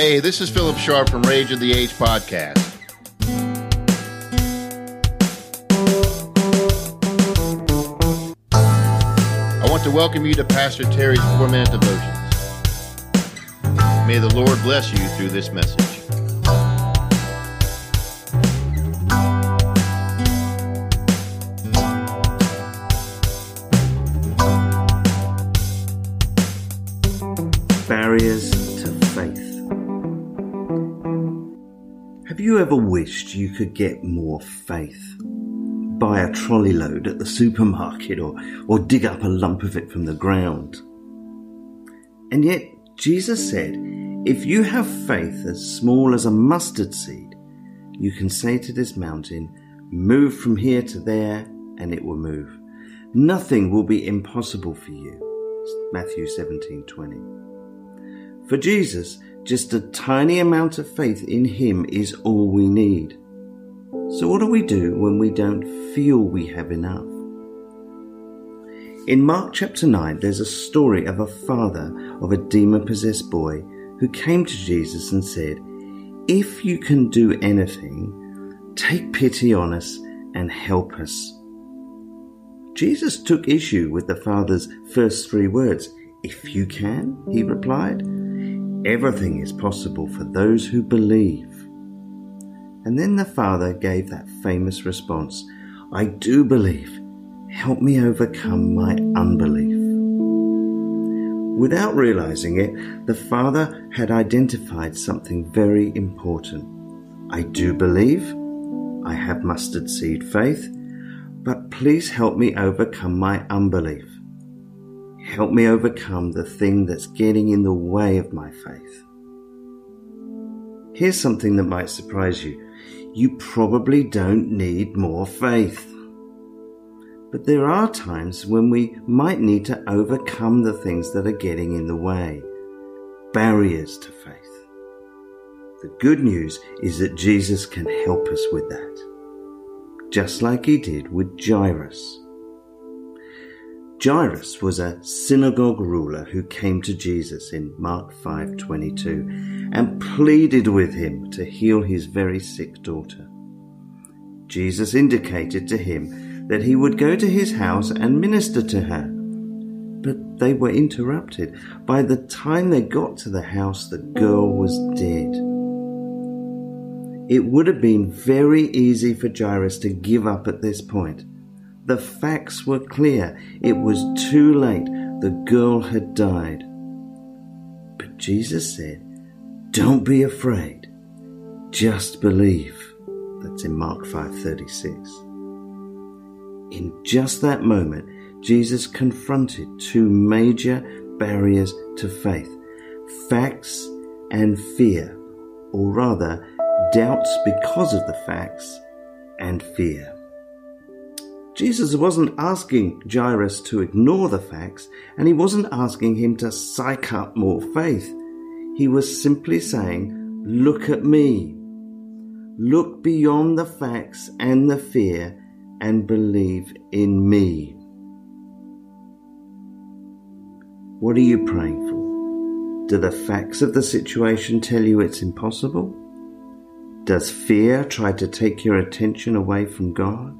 Hey, this is Philip Sharp from Rage of the Age podcast. I want to welcome you to Pastor Terry's four minute devotions. May the Lord bless you through this message. Barriers to faith. Have you ever wished you could get more faith? Buy a trolley load at the supermarket or, or dig up a lump of it from the ground. And yet, Jesus said, if you have faith as small as a mustard seed, you can say to this mountain, Move from here to there, and it will move. Nothing will be impossible for you. Matthew 17 20. For Jesus, just a tiny amount of faith in Him is all we need. So, what do we do when we don't feel we have enough? In Mark chapter 9, there's a story of a father of a demon possessed boy who came to Jesus and said, If you can do anything, take pity on us and help us. Jesus took issue with the father's first three words. If you can, he replied. Everything is possible for those who believe. And then the father gave that famous response I do believe. Help me overcome my unbelief. Without realizing it, the father had identified something very important. I do believe. I have mustard seed faith. But please help me overcome my unbelief. Help me overcome the thing that's getting in the way of my faith. Here's something that might surprise you. You probably don't need more faith. But there are times when we might need to overcome the things that are getting in the way barriers to faith. The good news is that Jesus can help us with that, just like he did with Jairus. Jairus was a synagogue ruler who came to Jesus in Mark 5:22 and pleaded with him to heal his very sick daughter. Jesus indicated to him that he would go to his house and minister to her. But they were interrupted. By the time they got to the house, the girl was dead. It would have been very easy for Jairus to give up at this point. The facts were clear. It was too late. The girl had died. But Jesus said, Don't be afraid. Just believe. That's in Mark 5:36. In just that moment, Jesus confronted two major barriers to faith facts and fear, or rather, doubts because of the facts and fear. Jesus wasn't asking Jairus to ignore the facts, and he wasn't asking him to psych up more faith. He was simply saying, Look at me. Look beyond the facts and the fear and believe in me. What are you praying for? Do the facts of the situation tell you it's impossible? Does fear try to take your attention away from God?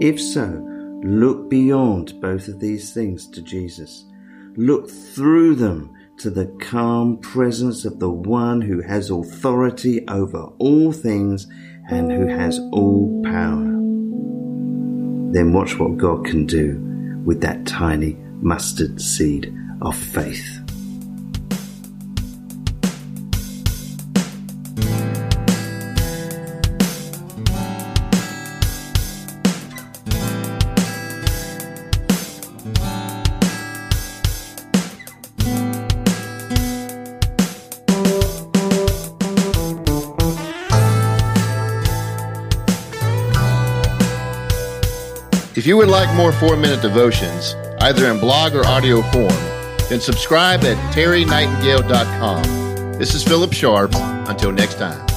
If so, look beyond both of these things to Jesus. Look through them to the calm presence of the one who has authority over all things and who has all power. Then watch what God can do with that tiny mustard seed of faith. If you would like more four minute devotions, either in blog or audio form, then subscribe at terrynightingale.com. This is Philip Sharp. Until next time.